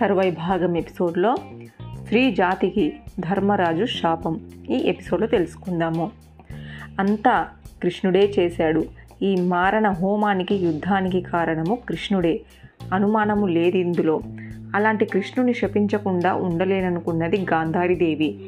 తరువాయి భాగం ఎపిసోడ్లో స్త్రీ జాతికి ధర్మరాజు శాపం ఈ ఎపిసోడ్లో తెలుసుకుందాము. అంతా కృష్ణుడే చేశాడు. ఈ మారణ హోమానికి యుద్ధానికి కారణము కృష్ణుడే. అనుమానము లేదు ఇందులో. అలాంటి కృష్ణుని శపించకుండా ఉండలేననుకున్నది గాంధారీదేవి.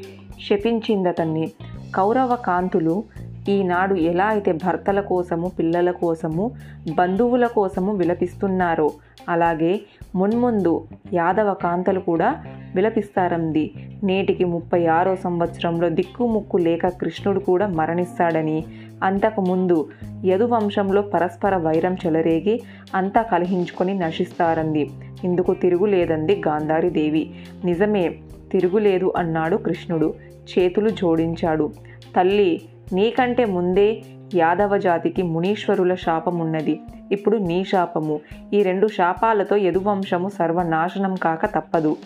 శపించిందతన్ని కౌరవ కాంతులు ఈనాడు ఎలా అయితే భర్తల కోసము పిల్లల కోసము బంధువుల కోసము విలపిస్తున్నారో అలాగే మున్ముందు యాదవ కాంతలు కూడా విలపిస్తారంది. నేటికి ముప్పై ఆరో సంవత్సరంలో దిక్కుముక్కు లేక కృష్ణుడు కూడా మరణిస్తాడని అంతకుముందు యదువంశంలో పరస్పర వైరం చెలరేగి అంతా కలహించుకొని నశిస్తారంది. ఇందుకు తిరుగులేదంది గాంధారీదేవి నిజమే తిరుగులేదు అన్నాడు కృష్ణుడు. చేతులు జోడించాడు. తల్లి నీకంటే ముందే యాదవ జాతికి మునీశ్వరుల శాపం ఉన్నది ఇప్పుడు నీ శాపము. ఈ రెండు శాపాలతో యదువంశము సర్వనాశనం కాక తప్పదు.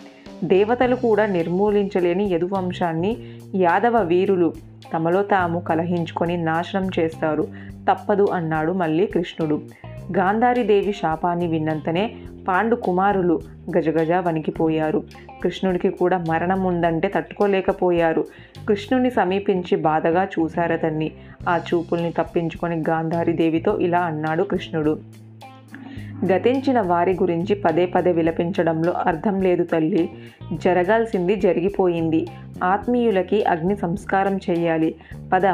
దేవతలు కూడా నిర్మూలించలేని యదువంశాన్ని యాదవ వీరులు తమలో తాము కలహించుకొని నాశనం చేస్తారు. తప్పదు అన్నాడు మళ్ళీ కృష్ణుడు. గాంధారీదేవి శాపాన్ని విన్నంతనే పాండు కుమారులు గజగజ వణికిపోయారు. కృష్ణుడికి కూడా మరణం ఉందంటే తట్టుకోలేకపోయారు. కృష్ణుని సమీపించి బాధగా చూశారతన్ని. ఆ చూపుల్ని తప్పించుకొని గాంధారీదేవితో ఇలా అన్నాడు కృష్ణుడు. గతించిన వారి గురించి పదే పదే విలపించడంలో అర్థం లేదు తల్లి. జరగాల్సింది జరిగిపోయింది. ఆత్మీయులకి అగ్ని సంస్కారం చేయాలి. పద.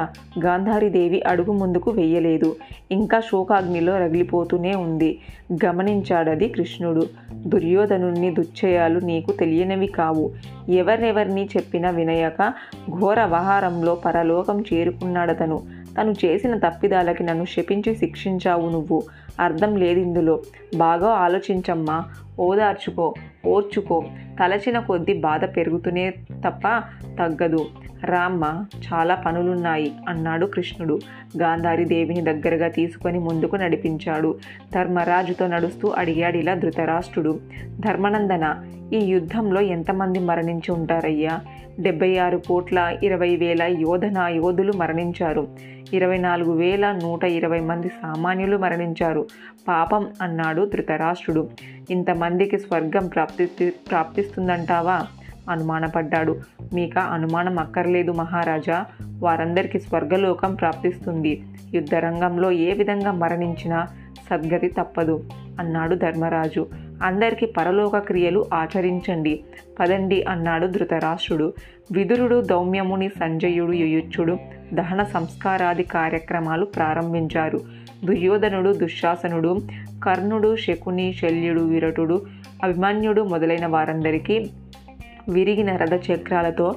గాంధారీదేవి అడుగు ముందుకు వెయ్యలేదు ఇంకా శోకాగ్నిలో రగిలిపోతూనే ఉంది. గమనించాడది కృష్ణుడు. దుర్యోధనుణ్ణి దుశ్చయాలు నీకు తెలియనివి కావు. ఎవరెవరిని చెప్పినా వినయక ఘోర వహారంలో పరలోకం చేరుకున్నాడతను. తను చేసిన తప్పిదాలకి నన్ను శపించి శిక్షించావు నువ్వు. అర్థం లేదిందులో బాగా ఆలోచించమ్మా. ఓదార్చుకో ఓర్చుకో. తలచిన కొద్దీ బాధ పెరుగుతూనే తప్ప తగ్గదు. రామ్మ చాలా పనులున్నాయి అన్నాడు కృష్ణుడు. గాంధారి దేవిని దగ్గరగా తీసుకొని ముందుకు నడిపించాడు. ధర్మరాజుతో నడుస్తూ అడిగాడు ఇలా ధృతరాష్ట్రుడు. ధర్మనందన ఈ యుద్ధంలో ఎంతమంది మరణించి ఉంటారయ్యా? డెబ్బై ఆరు కోట్ల ఇరవై వేల యోధన యోధులు మరణించారు. ఇరవై నాలుగు వేల నూట ఇరవై మంది సామాన్యులు మరణించారు. పాపం అన్నాడు ధృతరాష్ట్రుడు. ఇంతమందికి స్వర్గం ప్రాప్తి ప్రాప్తిస్తుందంటావా? అనుమానపడ్డాడు. మీక అనుమానం అక్కర్లేదు మహారాజా. వారందరికీ స్వర్గలోకం ప్రాప్తిస్తుంది. యుద్ధరంగంలో ఏ విధంగా మరణించినా సద్గతి తప్పదు అన్నాడు ధర్మరాజు. అందరికీ పరలోక క్రియలు ఆచరించండి. పదండి అన్నాడు ధృతరాష్ట్రుడు. విదురుడు దౌమ్యముని సంజయుడు యుయుచ్చుడు దహన సంస్కారాది కార్యక్రమాలు ప్రారంభించారు. దుర్యోధనుడు దుశ్శాసనుడు కర్ణుడు శకుని శల్యుడు విరటుడు అభిమన్యుడు మొదలైన వారందరికీ విరిగిన రథచక్రాలతో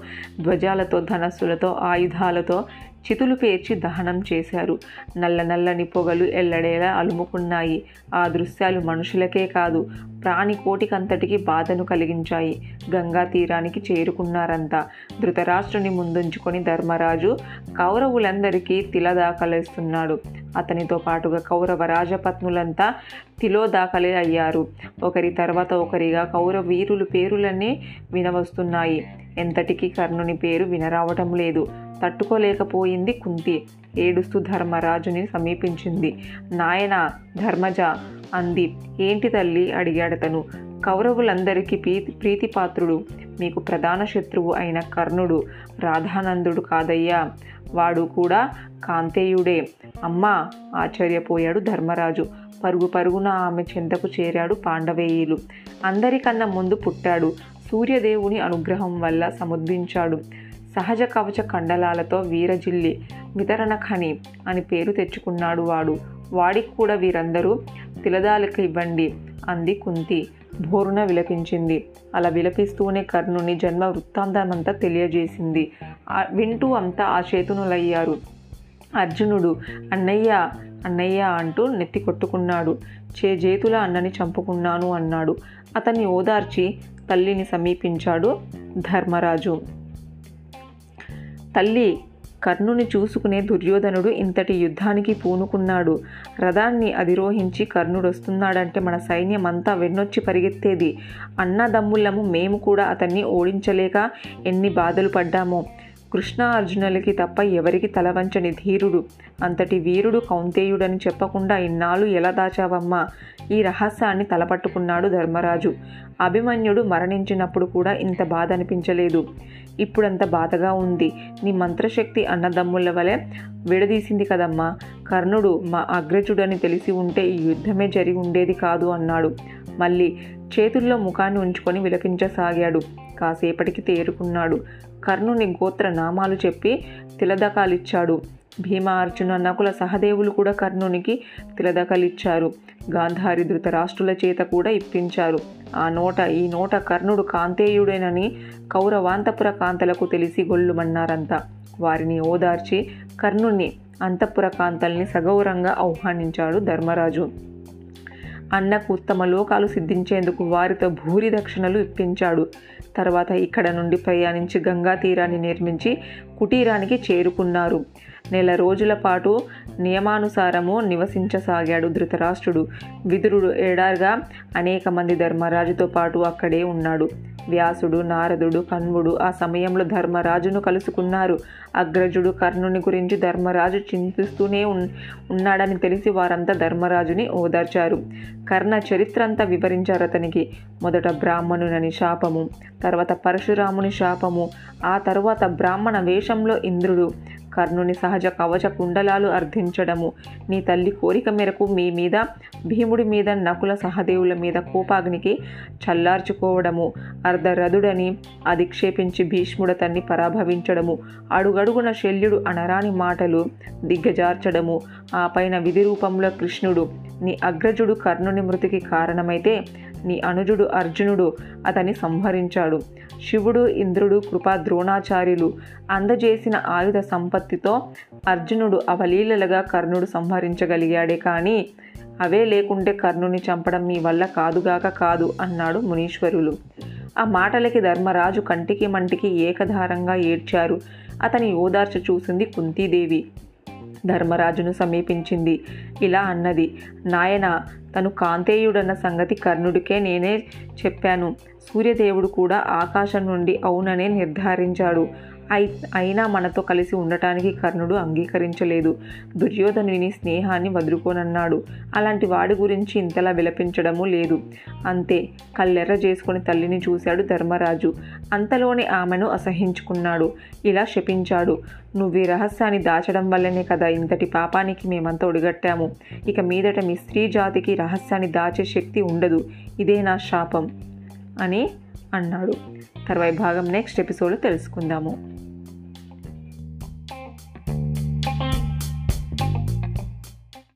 ధ్వజాలతో ధనస్సులతో ఆయుధాలతో చితులు పేర్చి దహనం చేశారు. నల్ల నల్లని పొగలు ఎల్లడేలా అలుముకున్నాయి. ఆ దృశ్యాలు మనుషులకే కాదు ప్రాణికోటికంతటికి బాధను కలిగించాయి. గంగా తీరానికి చేరుకున్నారంతా. ధృతరాష్ట్రుని ముందుంచుకొని ధర్మరాజు కౌరవులందరికీ తిలదాఖలేస్తున్నాడు అతనితో పాటుగా కౌరవ రాజపత్నులంతా తిలోదాఖలే అయ్యారు. ఒకరి తర్వాత ఒకరిగా కౌరవ వీరులు పేరులన్నీ వినవస్తున్నాయి. ఎంతటికీ కర్ణుని పేరు వినరావటం లేదు. తట్టుకోలేకపోయింది కుంతి. ఏడుస్తూ ధర్మరాజుని సమీపించింది. నాయన ధర్మజ! అంది. ఏంటి తల్లి? అడిగాడతను కౌరవులందరికీ ప్రీతి ప్రీతిపాత్రుడు. మీకు ప్రధాన శత్రువు అయిన కర్ణుడు రాధానందుడు కాదయ్యా. వాడు కూడా కాంతేయుడే. అమ్మా! ఆశ్చర్యపోయాడు ధర్మరాజు. పరుగు పరుగున ఆమె చెంతకు చేరాడు పాండవేయులు. అందరికన్నా ముందు పుట్టాడు. సూర్యదేవుని అనుగ్రహం వల్ల సముద్రించాడు. సహజ కవచ కండలాలతో వీరజిల్లి వితరణ ఖని అని పేరు తెచ్చుకున్నాడు వాడు. వాడికి కూడా వీరందరూ తిలదాలకు ఇవ్వండి అంది కుంతి. భోరున విలపించింది. అలా విలపిస్తూనే కర్ణుని జన్మ వృత్తాంతమంతా తెలియజేసింది. వింటూ అంతా ఆ చేతునులయ్యారు. అర్జునుడు అన్నయ్య అన్నయ్య అంటూ నెత్తి కొట్టుకున్నాడు. చేజేతుల అన్నని చంపుకున్నాను అన్నాడు. అతన్ని ఓదార్చి తల్లిని సమీపించాడు ధర్మరాజు. తల్లి కర్ణుని చూసుకునే దుర్యోధనుడు ఇంతటి యుద్ధానికి పూనుకున్నాడు. రథాన్ని అధిరోహించి కర్ణుడు వస్తున్నాడంటే మన సైన్యం అంతా వెన్నొచ్చి పరిగెత్తేది. అన్నదమ్ములము మేము కూడా అతన్ని ఓడించలేక ఎన్ని బాధలు పడ్డామో. కృష్ణ అర్జునులకి తప్ప ఎవరికి తలవంచని ధీరుడు. అంతటి వీరుడు కౌంతేయుడని చెప్పకుండా ఇన్నాళ్ళు ఎలా దాచావమ్మా? ఈ రహస్యాన్ని తలపట్టుకున్నాడు ధర్మరాజు. అభిమన్యుడు మరణించినప్పుడు కూడా ఇంత బాధ అనిపించలేదు ఇప్పుడంత బాధగా ఉంది. నీ మంత్రశక్తి అన్నదమ్ముల వలె విడదీసింది కదమ్మా. కర్ణుడు మా అగ్రజుడని తెలిసి ఉంటే ఈ యుద్ధమే జరిగి ఉండేది కాదు అన్నాడు. మళ్ళీ చేతుల్లో ముఖాన్ని ఉంచుకొని విలకించసాగాడు కాసేపటికి తేరుకున్నాడు. కర్ణుని గోత్ర నామాలు చెప్పి తిలదకాలిచ్చాడు. భీమ అర్జున నకుల సహదేవులు కూడా కర్ణునికి తిలదకలిచ్చారు. గాంధారి ధృతరాష్ట్రుల చేత కూడా ఇప్పించారు. ఆ నోట ఈ నోట కర్ణుడు కాంతేయుడేనని కౌరవాంతపుర కాంతలకు తెలిసి గొల్లుమన్నారంతా వారిని ఓదార్చి కర్ణుణ్ణి అంతఃపుర కాంతల్ని సగౌరంగా ఆహ్వానించాడు ధర్మరాజు. అన్నకు ఉత్తమ లోకాలు సిద్ధించేందుకు వారితో భూరి దక్షిణలు ఇప్పించాడు. తర్వాత ఇక్కడ నుండి ప్రయాణించి గంగా తీరాన్ని నిర్మించి కుటీరానికి చేరుకున్నారు. నెల రోజుల పాటు నియమానుసారము నివసించసాగాడు ధృతరాష్ట్రుడు. విదురుడు ఏడారుగా అనేక మంది ధర్మరాజుతో పాటు అక్కడే ఉన్నాడు. వ్యాసుడు నారదుడు కన్వుడు ఆ సమయంలో ధర్మరాజును కలుసుకున్నారు. అగ్రజుడు కర్ణుని గురించి ధర్మరాజు చింతిస్తూనే ఉన్నాడని తెలిసి వారంతా ధర్మరాజుని ఓదార్చారు. కర్ణ చరిత్ర అంతా వివరించారు అతనికి. మొదట బ్రాహ్మణునని శాపము తర్వాత పరశురాముని శాపము ఆ తర్వాత బ్రాహ్మణ వేషంలో ఇంద్రుడు కర్ణుని సహజ కవచ కుండలాలు అర్థించడము నీ తల్లి కోరిక మేరకు మీ మీద భీముడి మీద నకుల సహదేవుల మీద కోపాగ్నికి చల్లార్చుకోవడము. అర్ధరథుడని అధిక్షేపించి భీష్ముడతన్ని పరాభవించడము. అడుగడుగున శల్యుడు అనరాని మాటలు దిగ్గజార్చడము. ఆ పైన విధి రూపంలో కృష్ణుడు నీ అగ్రజుడు కర్ణుని మృతికి కారణమైతే నీ అనుజుడు అర్జునుడు అతని సంహరించాడు. శివుడు ఇంద్రుడు కృపా ద్రోణాచార్యులు అందజేసిన ఆయుధ సంపత్తితో అర్జునుడు అవలీలలుగా కర్ణుడు సంహరించగలిగాడే కానీ అవే లేకుంటే కర్ణుని చంపడం మీ వల్ల కాదుగాక కాదు అన్నాడు మునీశ్వరులు. ఆ మాటలకి ధర్మరాజు కంటికి మంటికి ఏకధారంగా ఏడ్చారు. అతని ఓదార్చ చూసింది కుంతీదేవి. ధర్మరాజును సమీపించింది. ఇలా అన్నది. నాయన తను కాంతేయుడన్న సంగతి కర్ణుడికే నేనే చెప్పాను. సూర్యదేవుడు కూడా ఆకాశం నుండి అవుననే నిర్ధారించాడు. అయినా మనతో కలిసి ఉండటానికి కర్ణుడు అంగీకరించలేదు. దుర్యోధనుని స్నేహాన్ని వదులుకోనన్నాడు. అలాంటి వాడి గురించి ఇంతలా విలపించడము లేదు. అంతే కళ్ళెర్ర చేసుకుని తల్లిని చూశాడు ధర్మరాజు. అంతలోనే ఆమెను అసహించుకున్నాడు. ఇలా శపించాడు. నువ్వు ఈ రహస్యాన్ని దాచడం వల్లనే కదా ఇంతటి పాపానికి మేమంతా ఒడిగట్టాము. ఇక మీదట మీ స్త్రీ జాతికి రహస్యాన్ని దాచే శక్తి ఉండదు. ఇదే నా శాపం. అని అన్నాడు. తర్వాయి భాగం నెక్స్ట్ ఎపిసోడ్లో తెలుసుకుందాము.